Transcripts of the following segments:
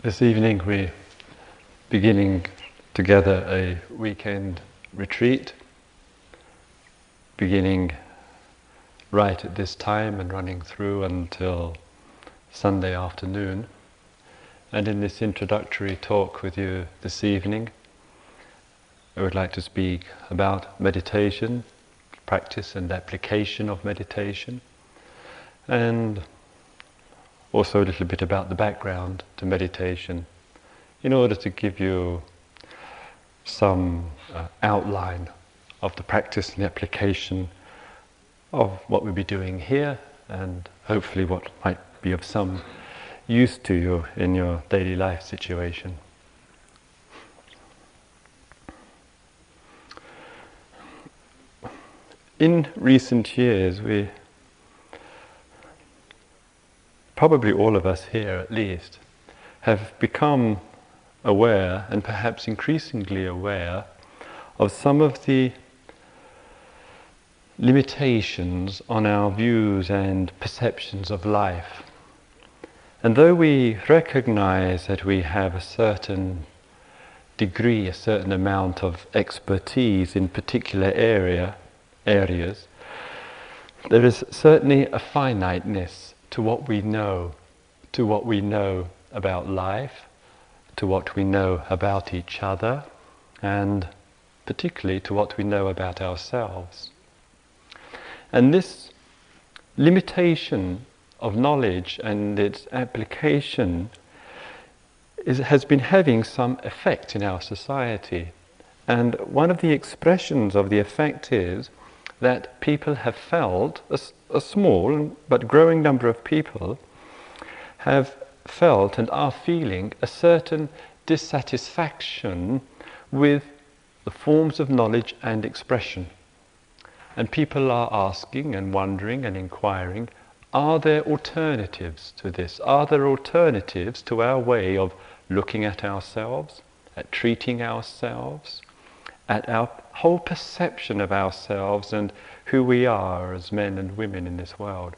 This evening we're beginning together a weekend retreat, beginning right at this time and running through until Sunday afternoon. And in this introductory talk with you this evening, I would like to speak about meditation, practice and application of meditation, and also a little bit about the background to meditation in order to give you some uh, outline of the practice and the application of what we'll be doing here and hopefully what might be of some use to you in your daily life situation. In recent years, we probably all of us here at least, have become aware and perhaps increasingly aware of some of the limitations on our views and perceptions of life. And though we recognize that we have a certain degree, a certain amount of expertise in particular area, areas, there is certainly a finiteness to what we know, to what we know about life, to what we know about each other, and particularly to what we know about ourselves. And this limitation of knowledge and its application is, has been having some effect in our society. And one of the expressions of the effect is that people have felt, a, a small but growing number of people have felt and are feeling a certain dissatisfaction with the forms of knowledge and expression. And people are asking and wondering and inquiring are there alternatives to this? Are there alternatives to our way of looking at ourselves, at treating ourselves, at our whole perception of ourselves and who we are as men and women in this world.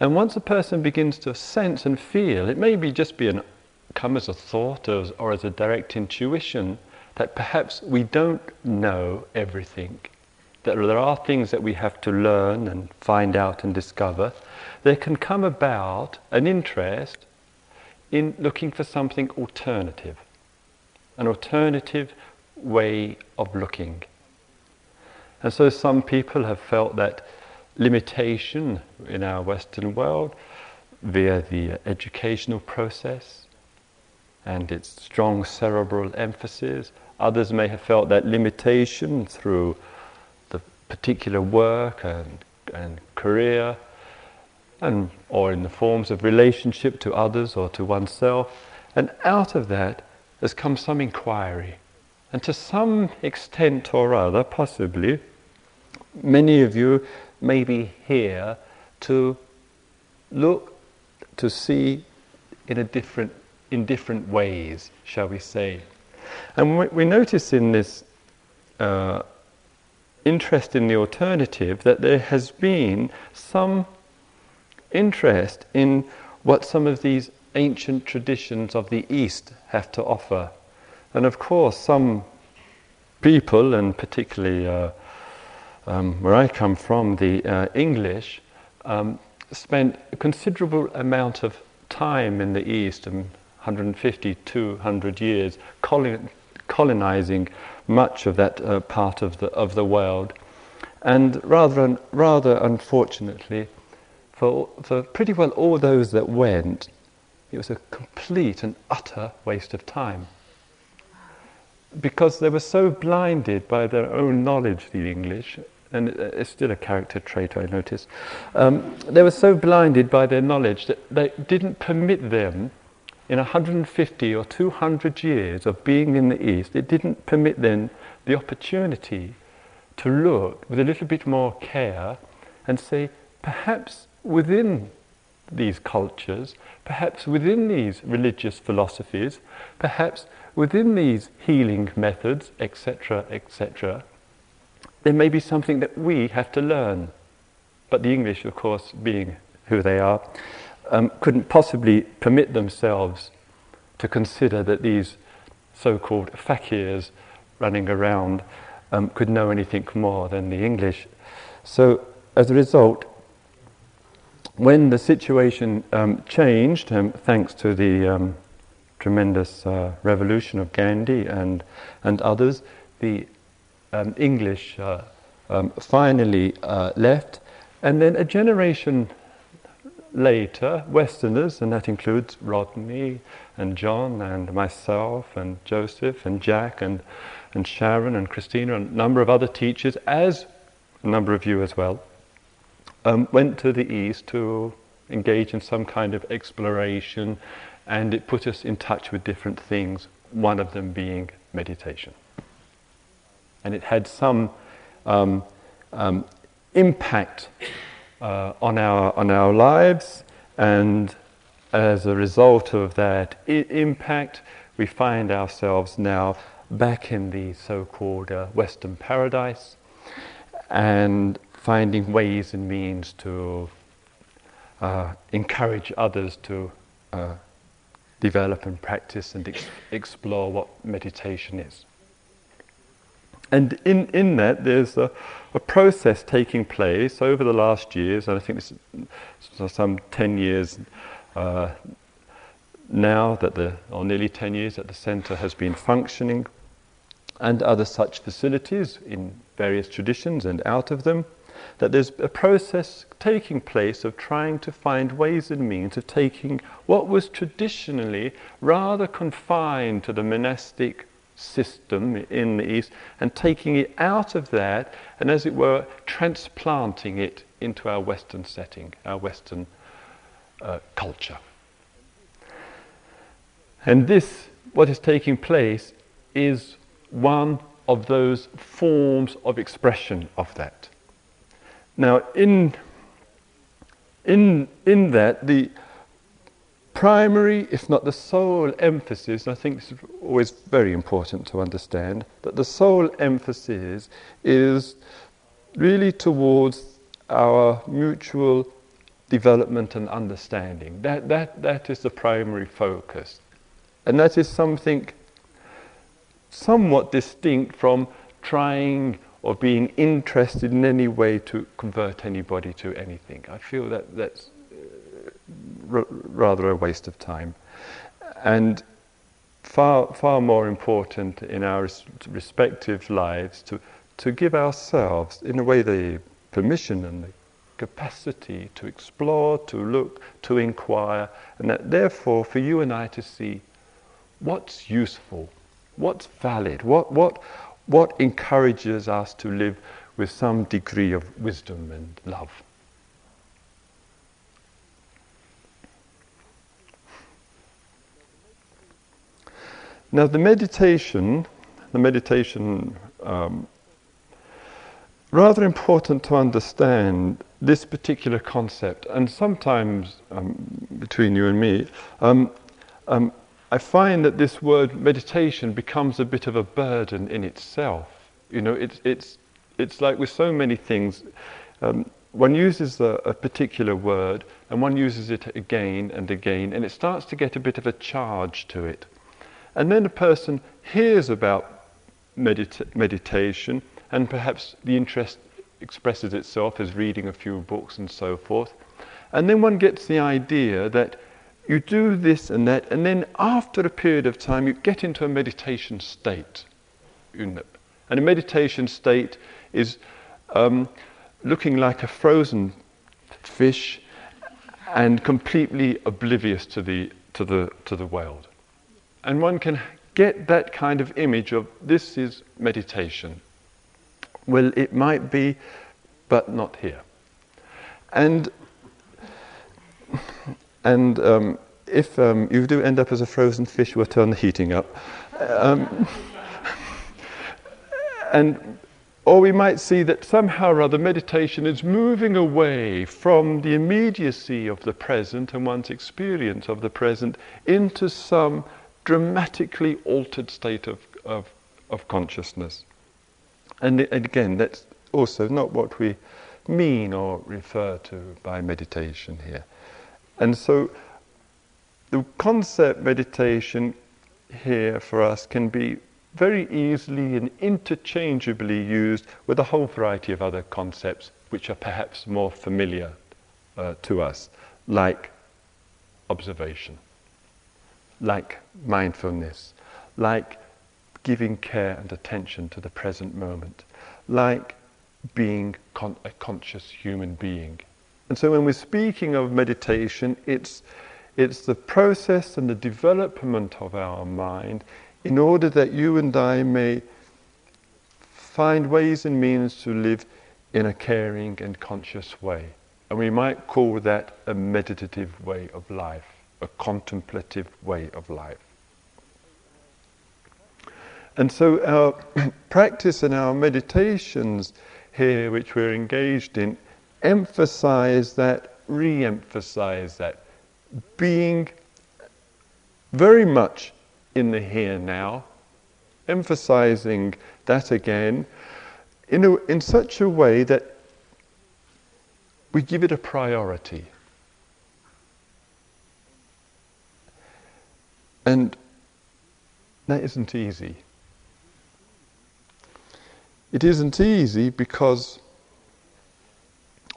And once a person begins to sense and feel, it may be just be an, come as a thought or as, or as a direct intuition that perhaps we don't know everything, that there are things that we have to learn and find out and discover, there can come about an interest in looking for something alternative. An alternative way of looking. And so some people have felt that limitation in our Western world via the educational process and its strong cerebral emphasis. Others may have felt that limitation through the particular work and, and career and or in the forms of relationship to others or to oneself. And out of that, has come some inquiry. And to some extent or other, possibly, many of you may be here to look, to see in a different, in different ways, shall we say. And we, notice in this uh, interest in the alternative that there has been some interest in what some of these ancient traditions of the East have to offer. And of course, some people, and particularly uh, um, where I come from, the uh, English, um, spent a considerable amount of time in the East, um, 150, 200 years, colon- colonizing much of that uh, part of the, of the world. And rather, rather unfortunately, for, for pretty well all those that went, it was a complete and utter waste of time. Because they were so blinded by their own knowledge, the English, and it's still a character trait I notice, um, they were so blinded by their knowledge that they didn't permit them, in 150 or 200 years of being in the East, it didn't permit them the opportunity to look with a little bit more care and say, perhaps within these cultures, perhaps within these religious philosophies, perhaps within these healing methods, etc., etc., there may be something that we have to learn. But the English, of course, being who they are, um, couldn't possibly permit themselves to consider that these so called fakirs running around um, could know anything more than the English. So, as a result, when the situation um, changed, um, thanks to the um, tremendous uh, revolution of Gandhi and, and others, the um, English uh, um, finally uh, left, and then a generation later, Westerners, and that includes Rodney and John and myself and Joseph and Jack and, and Sharon and Christina and a number of other teachers, as a number of you as well, um, went to the East to engage in some kind of exploration, and it put us in touch with different things, one of them being meditation. And it had some um, um, impact uh, on, our, on our lives, and as a result of that I- impact, we find ourselves now back in the so called uh, Western paradise and finding ways and means to uh, encourage others to uh, develop and practice and ex- explore what meditation is. And in, in that, there's a, a, process taking place over the last years, and I think this is some 10 years uh, now that the, or nearly 10 years that the centre has been functioning, and other such facilities in various traditions and out of them, that there's a process taking place of trying to find ways and means of taking what was traditionally rather confined to the monastic system in the East and taking it out of that and, as it were, transplanting it into our Western setting, our Western uh, culture. And this, what is taking place, is one of those forms of expression of that. Now, in, in, in that, the primary, if not the sole emphasis, and I think this is always very important to understand, that the sole emphasis is really towards our mutual development and understanding. That, that, that is the primary focus. And that is something somewhat distinct from trying or being interested in any way to convert anybody to anything. I feel that that's uh, r- rather a waste of time. And far, far more important in our res- respective lives to, to give ourselves, in a way, the permission and the capacity to explore, to look, to inquire, and that therefore for you and I to see what's useful, what's valid, what, what, what encourages us to live with some degree of wisdom and love. Now, the meditation, the meditation, um, rather important to understand this particular concept, and sometimes um, between you and me, um, um I find that this word meditation becomes a bit of a burden in itself. You know, it's, it's, it's like with so many things, um, one uses a, a, particular word and one uses it again and again, and it starts to get a bit of a charge to it. And then a person hears about medita- meditation, and perhaps the interest expresses itself as reading a few books and so forth. And then one gets the idea that you do this and that, and then after a period of time, you get into a meditation state. And a meditation state is um, looking like a frozen fish and completely oblivious to the, to, the, to the world. And one can get that kind of image of this is meditation. Well, it might be, but not here. And and um, if um, you do end up as a frozen fish, we'll turn the heating up. Um, and or we might see that somehow or other meditation is moving away from the immediacy of the present and one's experience of the present into some dramatically altered state of, of, of consciousness. And, and again, that's also not what we mean or refer to by meditation here. And so the concept meditation here for us can be very easily and interchangeably used with a whole variety of other concepts which are perhaps more familiar uh, to us, like observation, like mindfulness, like giving care and attention to the present moment, like being con- a conscious human being. And so when we're speaking of meditation, it's, it's the process and the development of our mind in order that you and I may find ways and means to live in a caring and conscious way. And we might call that a meditative way of life, a contemplative way of life. And so our practice and our meditations here, which we're engaged in, emphasize that, re emphasize that, being very much in the here now, emphasizing that again in, a, in such a way that we give it a priority. And that isn't easy. It isn't easy because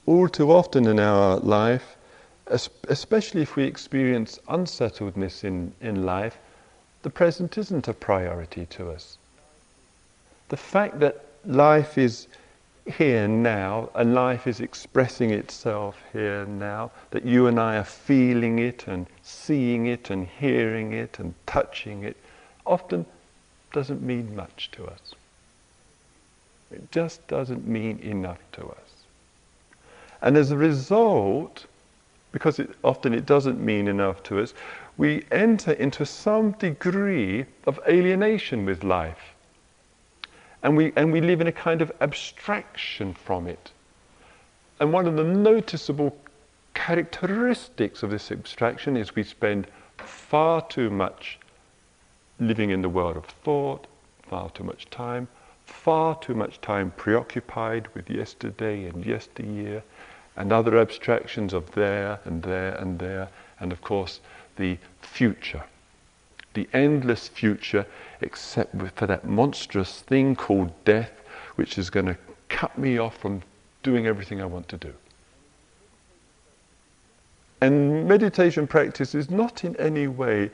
all too often in our life, especially if we experience unsettledness in, in life, the present isn't a priority to us. The fact that life is here now and life is expressing itself here now, that you and I are feeling it and seeing it and hearing it and touching it, often doesn't mean much to us. It just doesn't mean enough to us. And as a result, because it, often it doesn't mean enough to us, we enter into some degree of alienation with life. And we, and we live in a kind of abstraction from it. And one of the noticeable characteristics of this abstraction is we spend far too much living in the world of thought, far too much time, far too much time preoccupied with yesterday and yesteryear and other abstractions of there and there and there, and of course the future, the endless future, except for that monstrous thing called death, which is going to cut me off from doing everything I want to do. And meditation practice is not in any way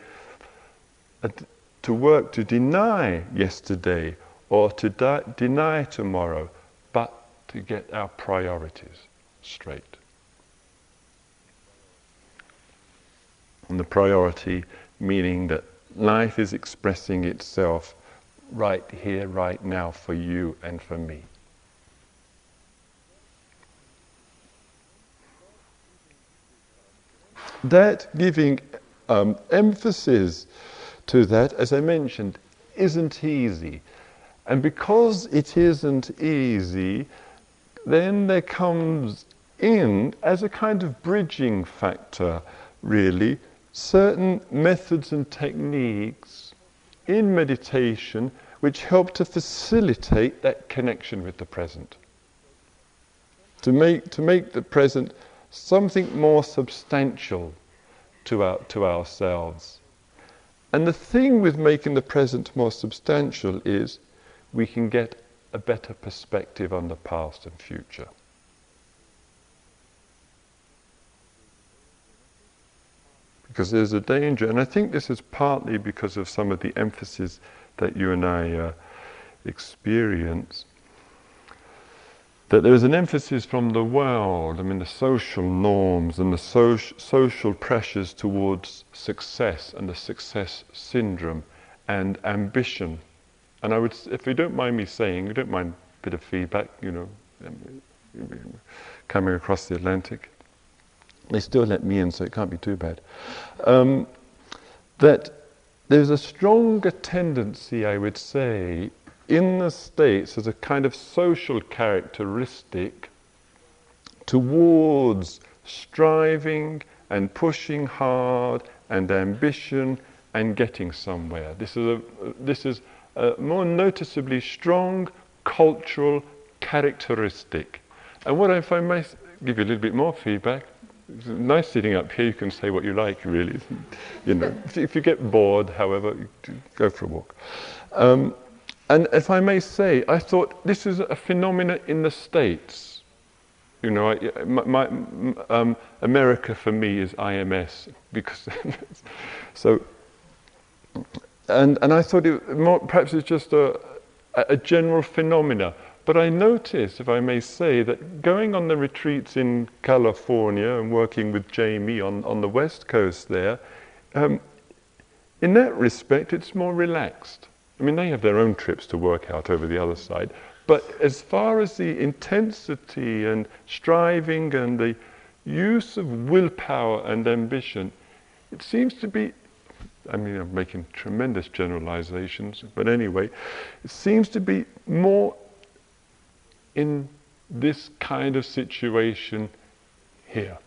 to work to deny yesterday or to di- deny tomorrow, but to get our priorities straight. And the priority meaning that life is expressing itself right here, right now, for you and for me. That giving um, emphasis to that, as I mentioned, isn't easy. And because it isn't easy, then there comes in, as a kind of bridging factor, really, certain methods and techniques in meditation which help to facilitate that connection with the present. To make, to make the present something more substantial to, our, to ourselves. And the thing with making the present more substantial is we can get a better perspective on the past and future. Because there's a danger, and I think this is partly because of some of the emphasis that you and I uh, experience, that there is an emphasis from the world, I mean, the social norms and the so- social pressures towards success and the success syndrome and ambition. And I would, if you don't mind me saying, you don't mind a bit of feedback, you know, coming across the Atlantic, they still let me in, so it can't be too bad. Um, that there's a stronger tendency, I would say, in the States as a kind of social characteristic towards striving and pushing hard and ambition and getting somewhere. This is a, this is a more noticeably strong cultural characteristic. And what I might give you a little bit more feedback, nice sitting up here. You can say what you like, really. You know, if, you get bored, however, go for a walk. Um, and if I may say, I thought this is a phenomenon in the States. You know, I, my, my, um, America for me is IMS because so. And and I thought it more, perhaps it's just a a general phenomena. But I notice, if I may say, that going on the retreats in California and working with Jamie on, on the west coast there, um, in that respect, it's more relaxed. I mean, they have their own trips to work out over the other side. But as far as the intensity and striving and the use of willpower and ambition, it seems to be, I mean, I'm making tremendous generalizations, but anyway, it seems to be more in this kind of situation here.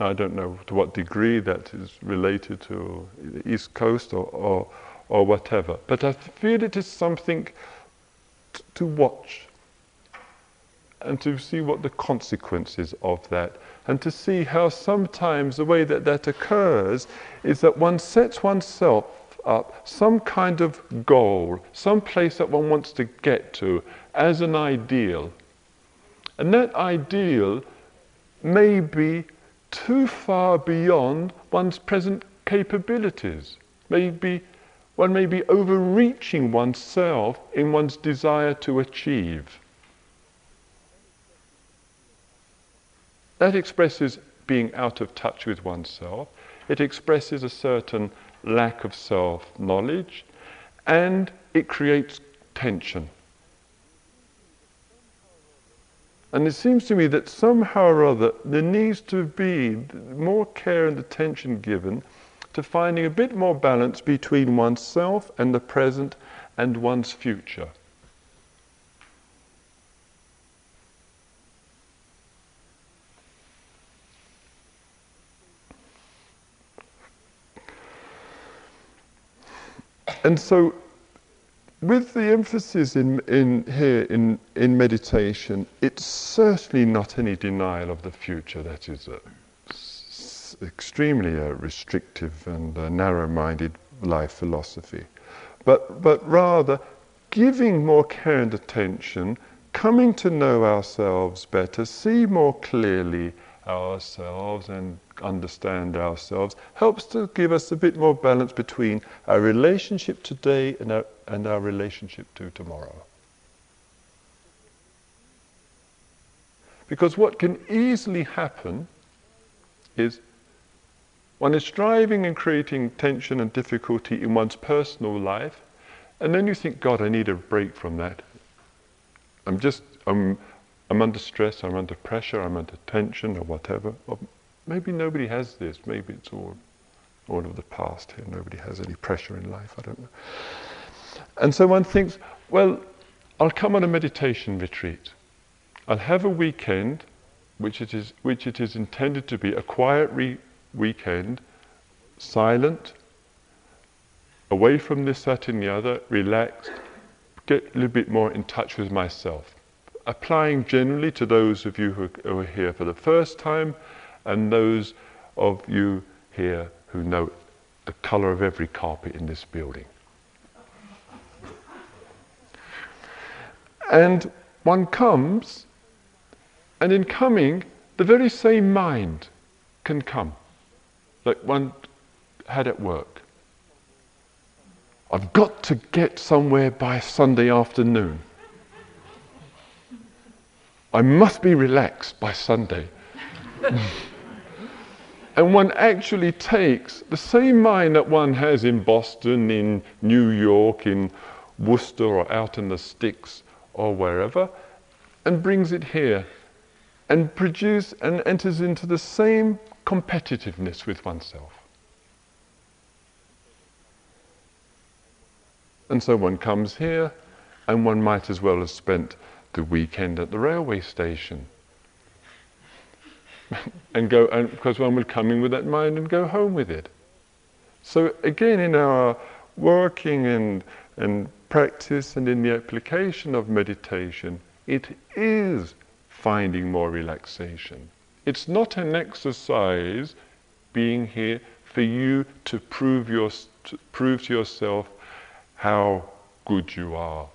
I don't know to what degree that is related to the East Coast or, or or whatever. But I feel it is something t- to watch and to see what the consequences of that and to see how sometimes the way that that occurs is that one sets oneself up some kind of goal, some place that one wants to get to as an ideal. And that ideal may be too far beyond one's present capabilities, may be one may be overreaching oneself in one's desire to achieve. That expresses being out of touch with oneself. It expresses a certain lack of self knowledge and it creates tension. And it seems to me that somehow or other there needs to be more care and attention given to finding a bit more balance between oneself and the present and one's future. And so, with the emphasis in, in here in, in meditation, it's certainly not any denial of the future. That is a extremely uh, restrictive and uh, narrow-minded life philosophy, but but rather giving more care and attention, coming to know ourselves better, see more clearly ourselves and understand ourselves helps to give us a bit more balance between our relationship today and our, and our relationship to tomorrow. Because what can easily happen is one is striving and creating tension and difficulty in one's personal life, and then you think, God, I need a break from that. I'm just, I'm, I'm under stress, I'm under pressure, I'm under tension, or whatever. Or maybe nobody has this. Maybe it's all, all of the past here. Nobody has any pressure in life. I don't know. And so one thinks, well, I'll come on a meditation retreat. I'll have a weekend, which it is, which it is intended to be a quiet re- weekend, silent, away from this, that, and the other, relaxed, get a little bit more in touch with myself. Applying generally to those of you who are here for the first time and those of you here who know the color of every carpet in this building. And one comes, and in coming, the very same mind can come that one had at work. I've got to get somewhere by Sunday afternoon. I must be relaxed by Sunday. and one actually takes the same mind that one has in Boston, in New York, in Worcester, or out in the sticks, or wherever, and brings it here and produce and enters into the same competitiveness with oneself. And so one comes here, and one might as well have spent the weekend at the railway station. and go, and because one will come in with that mind and go home with it. So again, in our working and, and practice and in the application of meditation, it is finding more relaxation. It's not an exercise being here for you to prove, your, to prove to yourself how good you are,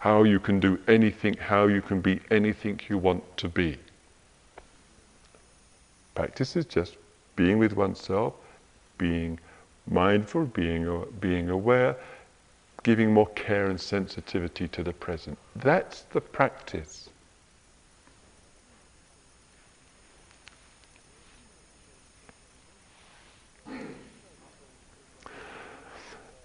how you can do anything, how you can be anything you want to be. Practice is just being with oneself, being mindful, being, being aware, giving more care and sensitivity to the present. That's the practice.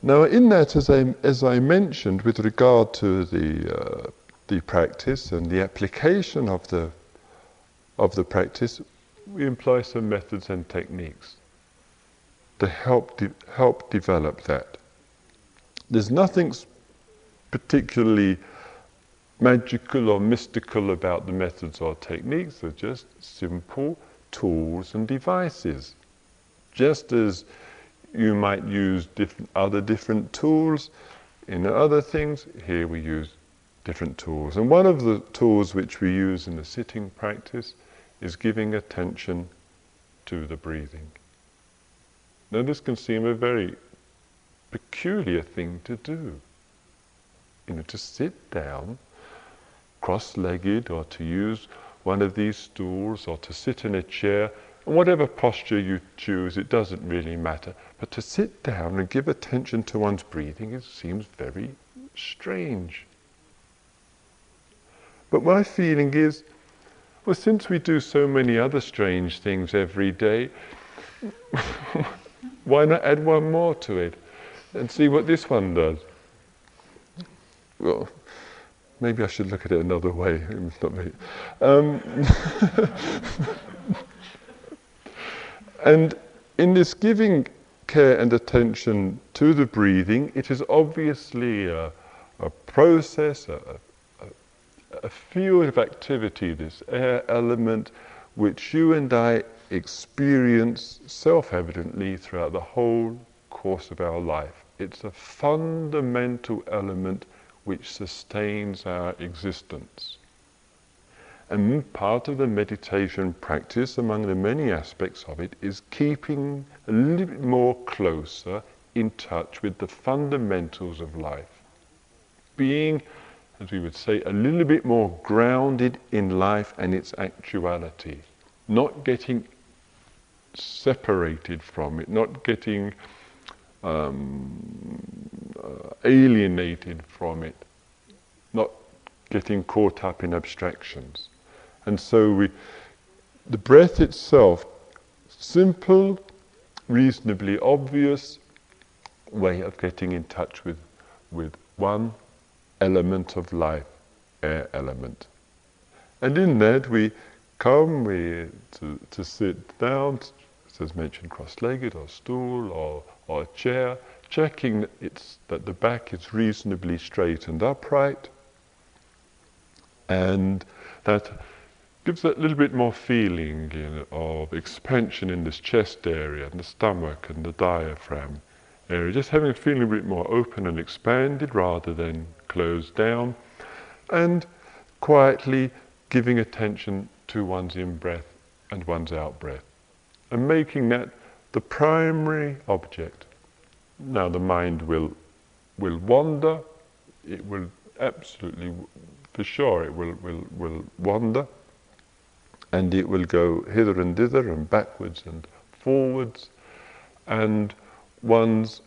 Now, in that, as I, as I mentioned, with regard to the, uh, the practice and the application of the, of the practice, we employ some methods and techniques to help, de- help develop that. There's nothing particularly magical or mystical about the methods or techniques, they're just simple tools and devices. Just as you might use different, other different tools in other things. Here we use different tools. And one of the tools which we use in the sitting practice is giving attention to the breathing. Now, this can seem a very peculiar thing to do. You know, to sit down cross legged or to use one of these stools or to sit in a chair And whatever posture you choose, it doesn't really matter. But to sit down and give attention to one's breathing, it seems very strange. But my feeling is, well, since we do so many other strange things every day, why not add one more to it and see what this one does? Well, maybe I should look at it another way. It's not very. Um, And in this giving care and attention to the breathing, it is obviously a, a process, a, a, a field of activity, this air element, which you and I experience self evidently throughout the whole course of our life. It's a fundamental element which sustains our existence. And part of the meditation practice, among the many aspects of it, is keeping a little bit more closer in touch with the fundamentals of life. Being, as we would say, a little bit more grounded in life and its actuality. Not getting separated from it, not getting um, uh, alienated from it, not getting caught up in abstractions. And so we, the breath itself, simple, reasonably obvious way of getting in touch with, with one element of life, air element. And in that we come we, to, to sit down, as mentioned, cross-legged or stool or, or chair, checking that, it's, that the back is reasonably straight and upright, and that gives that little bit more feeling you know, of expansion in this chest area and the stomach and the diaphragm area. Just having a feeling a bit more open and expanded rather than closed down. And quietly giving attention to one's in breath and one's out breath. And making that the primary object. Now the mind will will wander, it will absolutely for sure it will will, will wander. And it will go hither and thither and backwards and forwards. And one's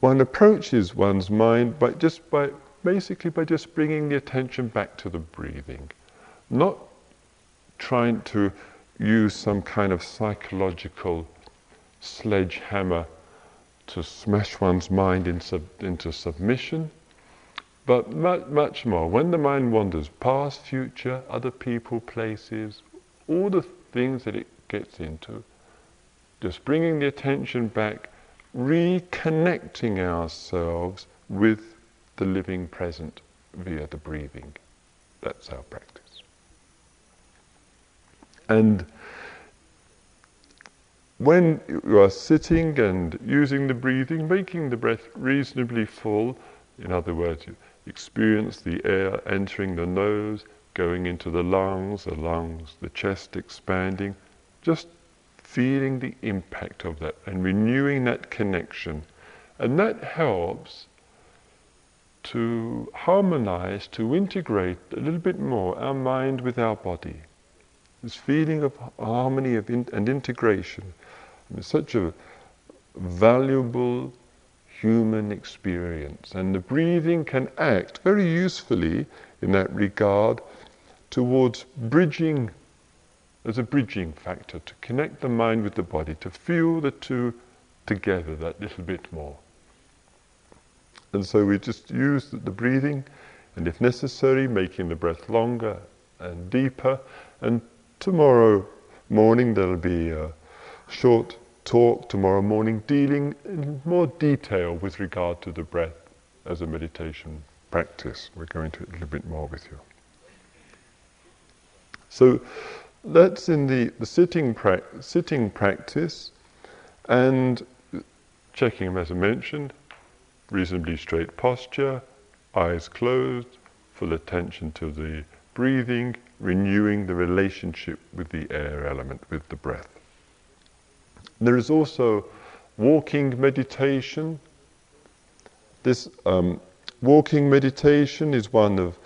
one approaches one's mind by just by basically by just bringing the attention back to the breathing. Not trying to use some kind of psychological sledgehammer to smash one's mind in sub, into submission but much, much more, when the mind wanders past future, other people, places, all the things that it gets into, just bringing the attention back, reconnecting ourselves with the living present via the breathing. That's our practice. And when you are sitting and using the breathing, making the breath reasonably full, in other words, you experience the air entering the nose, going into the lungs, the lungs, the chest expanding, just feeling the impact of that and renewing that connection. And that helps to harmonize, to integrate a little bit more our mind with our body. This feeling of harmony of in- and integration such a valuable human experience. And the breathing can act very usefully in that regard towards bridging, as a bridging factor, to connect the mind with the body, to feel the two together that little bit more. And so we just use the breathing, and if necessary, making the breath longer and deeper. And tomorrow morning there'll be a short talk tomorrow morning dealing in more detail with regard to the breath as a meditation practice. We're going to a little bit more with you. So that's in the, the sitting, pra- sitting practice and checking, as I mentioned, reasonably straight posture, eyes closed, full attention to the breathing, renewing the relationship with the air element, with the breath. There is also walking meditation. This um, walking meditation is one of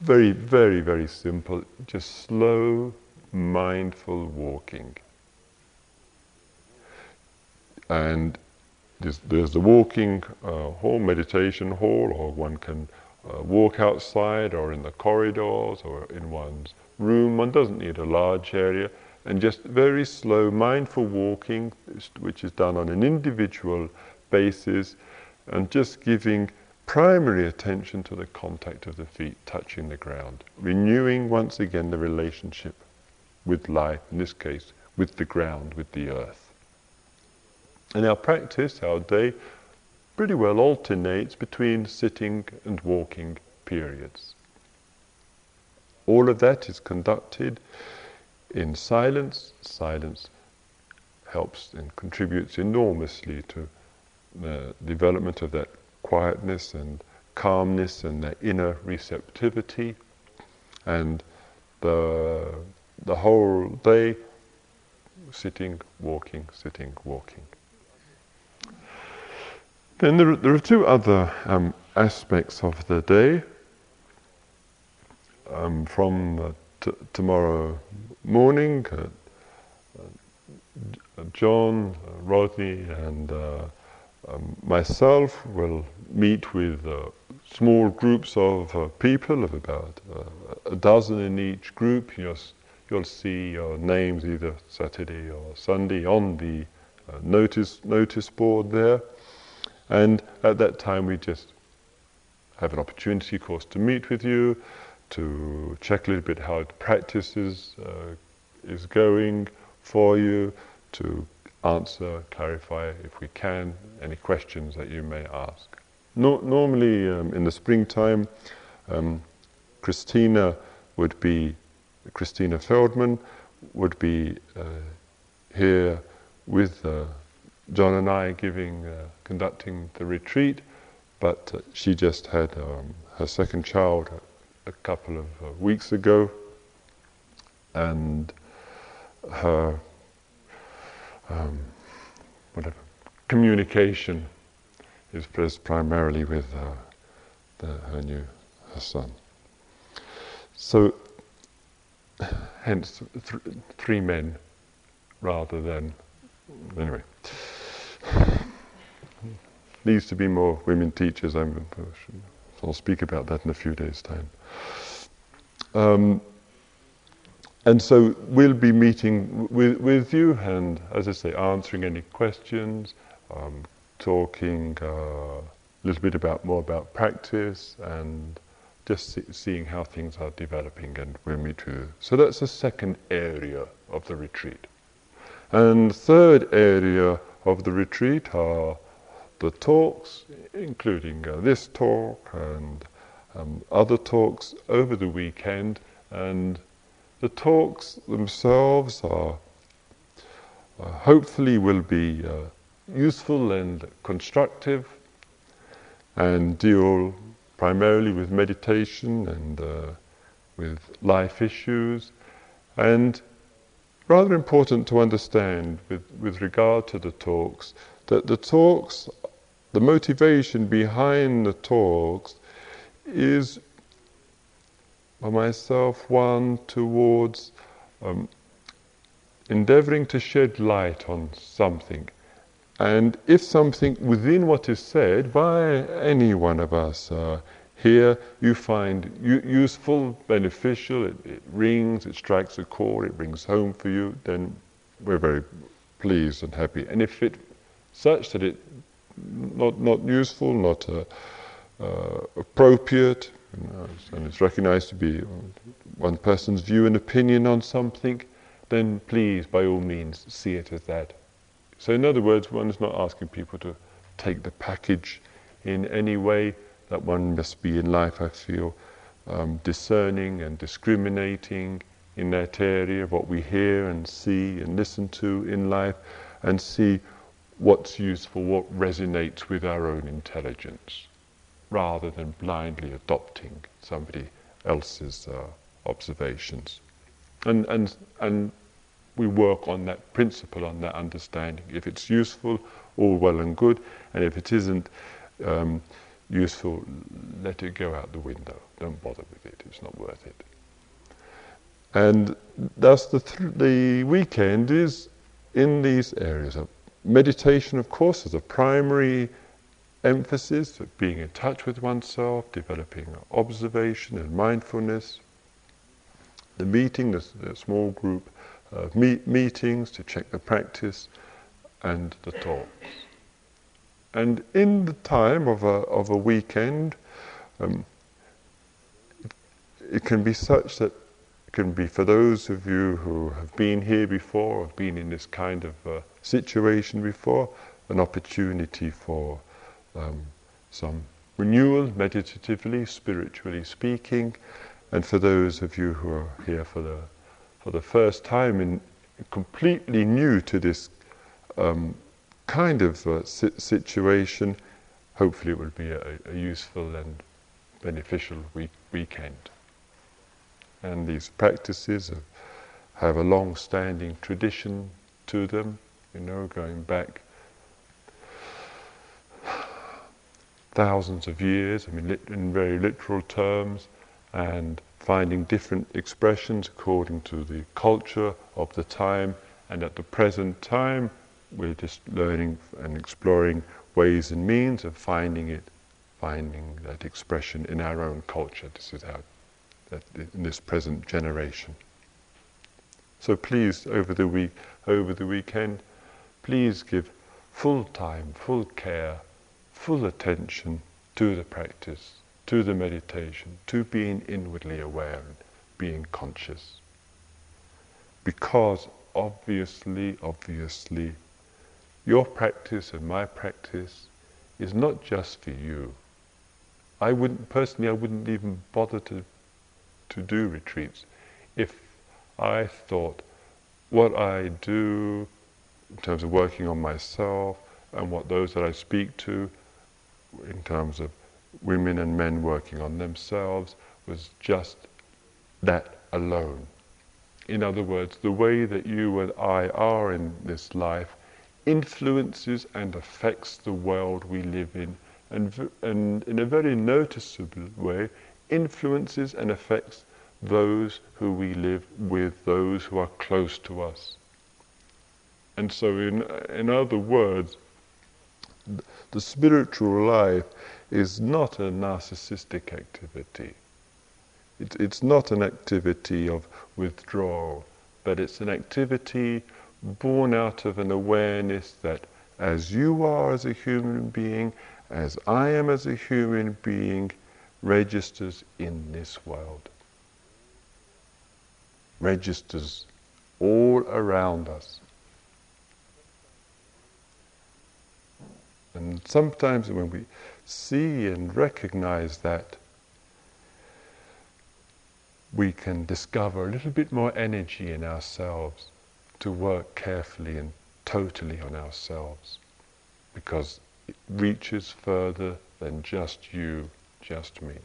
very, very, very simple, just slow, mindful walking. And there's, there's the walking uh, hall, meditation hall, or one can uh, walk outside or in the corridors or in one's room. One doesn't need a large area and just very slow, mindful walking, which is done on an individual basis, and just giving primary attention to the contact of the feet touching the ground, renewing once again the relationship with life, in this case, with the ground, with the earth. And our practice, our day, pretty well alternates between sitting and walking periods. All of that is conducted in silence. Silence helps and contributes enormously to the development of that quietness and calmness and that inner receptivity. And the, the whole day, sitting, walking, sitting, walking. Then there, there are two other um, aspects of the day um, from t- tomorrow morning. Uh, uh, John, uh, Rodney, and uh, um, myself will meet with uh, small groups of uh, people, of about a dozen in each group. You'll, you'll see your names either Saturday or Sunday on the notice notice board there. And at that time, we just have an opportunity, of course, to meet with you, to check a little bit how the practice is, uh, is going for you, to answer, clarify, if we can, any questions that you may ask. No, normally, um, in the springtime, um, Christina would be, Christina Feldman would be uh, here with uh, John and I giving, uh, conducting the retreat, but uh, she just had um, her second child a couple of uh, weeks ago, and her um, whatever communication is placed primarily with uh, the, her new her son. So, hence th- three men rather than anyway. Needs to be more women teachers. I'm, I'll speak about that in a few days' time. Um, and so we'll be meeting with, with you and, as I say, answering any questions, um, talking uh, a little bit about more about practice and just see, seeing how things are developing and we'll meet you. So that's the second area of the retreat. And third area of the retreat are the talks, including uh, this talk and um, other talks over the weekend, and the talks themselves are uh, hopefully will be uh, useful and constructive and deal primarily with meditation and uh, with life issues, and rather important to understand with, with regard to the talks that the talks, the motivation behind the talks is for myself one towards um, endeavoring to shed light on something. And if something within what is said by any one of us uh, here you find u- useful, beneficial, it, it rings, it strikes a chord, it brings home for you, then we're very pleased and happy. And if it such that it not not useful, not uh, appropriate, you know, and it's recognized to be one person's view and opinion on something, then please, by all means, see it as that. So, in other words, one is not asking people to take the package in any way that one must be in life, I feel, um, discerning and discriminating in that area of what we hear and see and listen to in life and see what's useful, what resonates with our own intelligence, rather than blindly adopting somebody else's uh, observations. And, and, and we work on that principle, on that understanding. If it's useful, all well and good, and if it isn't um, useful, let it go out the window. Don't bother with it, it's not worth it. And thus, the, th- the weekend is in these areas meditation, of course, is a primary emphasis of being in touch with oneself, developing observation and mindfulness. The meeting, the, the small group of meet, meetings to check the practice, and the talks. And in the time of a, of a weekend, um, it can be such that it can be for those of you who have been here before, or have been in this kind of uh, situation before, an opportunity for um, some renewal, meditatively, spiritually speaking, and for those of you who are here for the for the first time in completely new to this um, kind of uh, si- situation, hopefully it will be a, a useful and beneficial week- weekend. And these practices have, have a long-standing tradition to them you know, going back thousands of years, I mean, in very literal terms, and finding different expressions according to the culture of the time. And at the present time, we're just learning and exploring ways and means of finding it, finding that expression in our own culture. This is that in this present generation. So please, over the week, over the weekend, please give full time, full care, full attention to the practice, to the meditation, to being inwardly aware and being conscious. Because obviously, obviously, your practice and my practice is not just for you. I wouldn't, personally, I wouldn't even bother to, to do retreats if I thought what I do in terms of working on myself and what those that I speak to, in terms of women and men working on themselves, was just that alone. In other words, the way that you and I are in this life influences and affects the world we live in, and, and in a very noticeable way, influences and affects those who we live with, those who are close to us. And so, in, in other words, the spiritual life is not a narcissistic activity. It, it's not an activity of withdrawal, but it's an activity born out of an awareness that as you are as a human being, as I am as a human being, registers in this world. Registers all around us. And sometimes when we see and recognize that, we can discover a little bit more energy in ourselves to work carefully and totally on ourselves because it reaches further than just you, just me.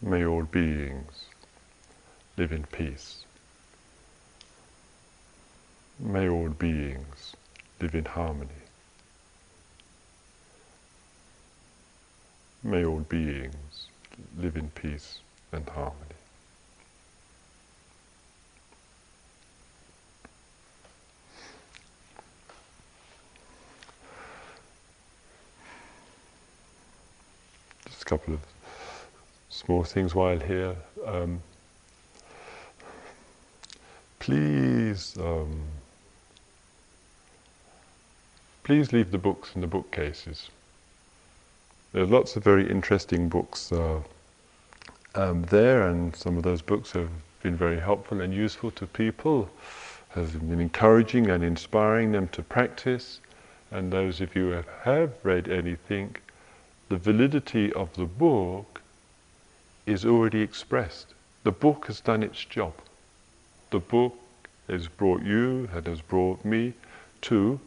May all beings live in peace. May all beings live in harmony. May all beings live in peace and harmony. Just a couple of small things while here. Um, please, um, please leave the books in the bookcases. There are lots of very interesting books uh, um, there, and some of those books have been very helpful and useful to people, have been encouraging and inspiring them to practice. And those of you who have read anything, the validity of the book is already expressed. The book has done its job. The book has brought you, and has brought me to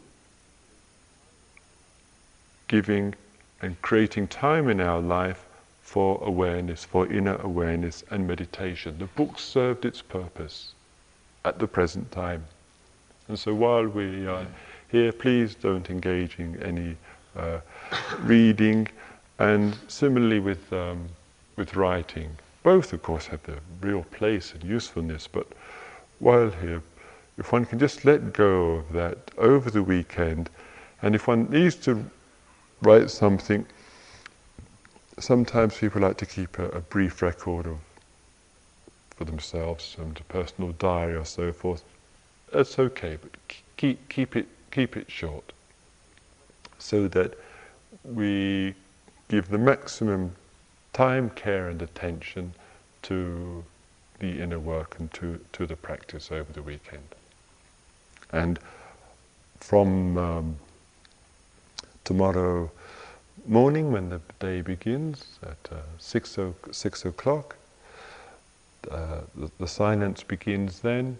giving and creating time in our life for awareness, for inner awareness and meditation. The book served its purpose at the present time. And so while we are here, please don't engage in any uh, reading. And similarly with, um, with writing, both of course have their real place and usefulness, but while here, if one can just let go of that over the weekend, and if one needs to write something, sometimes people like to keep a, a brief record of for themselves, some personal diary or so forth. That's okay, but keep keep it keep it short, so that we give the maximum time, care, and attention to the inner work and to, to the practice over the weekend. And from um, tomorrow morning, when the day begins at uh, six, o- six o'clock, uh, the, the, silence begins then,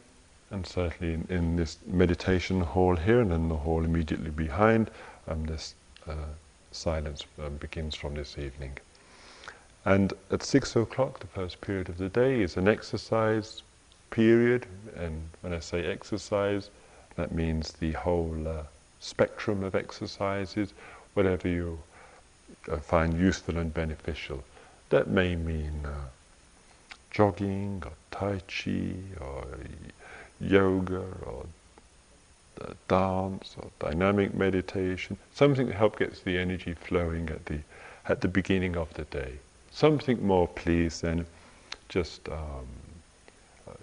and certainly in, in, this meditation hall here and in the hall immediately behind, um, this uh, silence um, begins from this evening. And at six o'clock, the first period of the day, is an exercise period. And when I say exercise, that means the whole uh, spectrum of exercises, whatever you uh, find useful and beneficial. That may mean uh, jogging, or tai chi, or yoga, or uh, dance or dynamic meditation, something to help gets the energy flowing at the at the beginning of the day. Something more, please, than just um,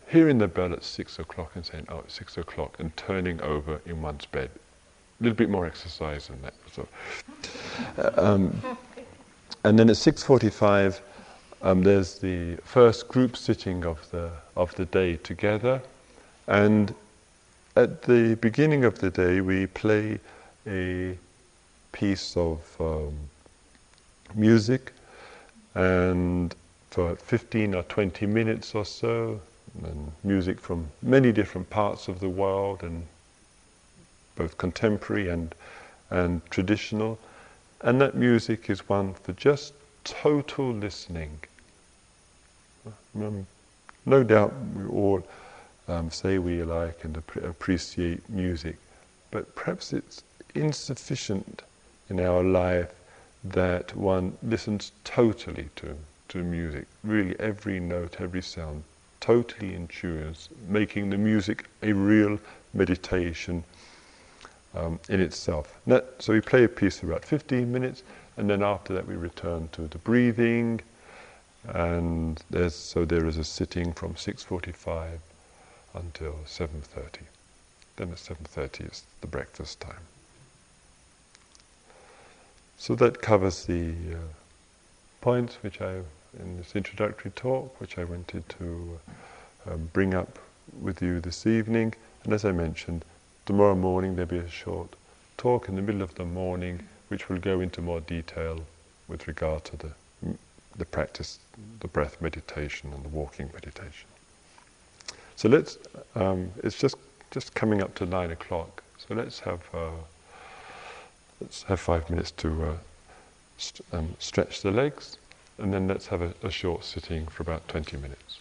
hearing the bell at six o'clock and saying, "Oh, it's six o'clock," and turning over in one's bed. A little bit more exercise than that. So, uh, um, and then at six forty-five. Um, there's the first group sitting of the of the day together, and at the beginning of the day, we play a piece of um, music, and for 15 or 20 minutes or so, and music from many different parts of the world, and both contemporary and, and traditional. And that music is one for just total listening. Um, no doubt we all um, say we like and appreciate music, but perhaps it's insufficient in our life that one listens totally to, to music, really every note, every sound, totally in tune, making the music a real meditation um, in itself. That, so we play a piece for about 15 minutes, and then after that we return to the breathing, and so there is a sitting from 6.45 until 7.30. Then at 7.30 is the breakfast time. So that covers the uh, points which I, in this introductory talk, which I wanted to uh, um, bring up with you this evening. And as I mentioned, tomorrow morning there'll be a short talk in the middle of the morning which will go into more detail with regard to the, the practice, the breath meditation and the walking meditation. So let's, um, it's just, just coming up to nine o'clock, so let's have, uh, let's have five minutes to uh, st- um, stretch the legs and then let's have a, a short sitting for about 20 minutes.